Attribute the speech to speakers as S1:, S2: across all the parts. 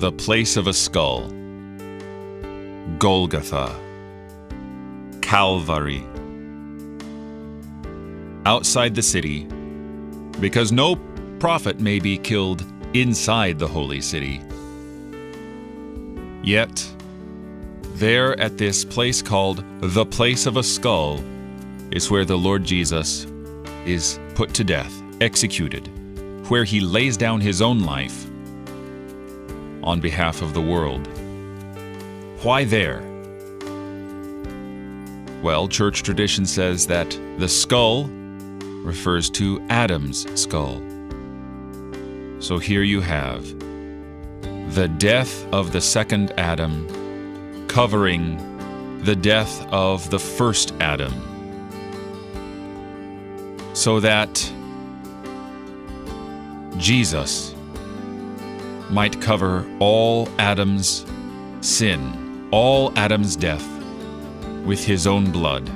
S1: the place of a skull, Golgotha, Calvary. Outside the city, because no prophet may be killed inside the holy city. Yet, there at this place called the place of a skull is where the Lord Jesus is put to death, executed, where he lays down his own life on behalf of the world. Why there? Well, church tradition says that the skull refers to Adam's skull. So here you have the death of the second Adam covering the death of the first Adam. So that Jesus might cover all Adam's sin, all Adam's death, with his own blood,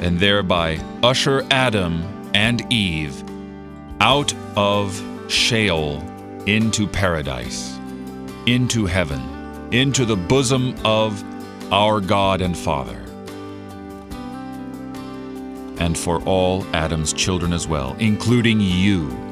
S1: and thereby usher Adam and Eve out of Sheol into paradise, into heaven, into the bosom of our God and Father, and for all Adam's children as well, including you.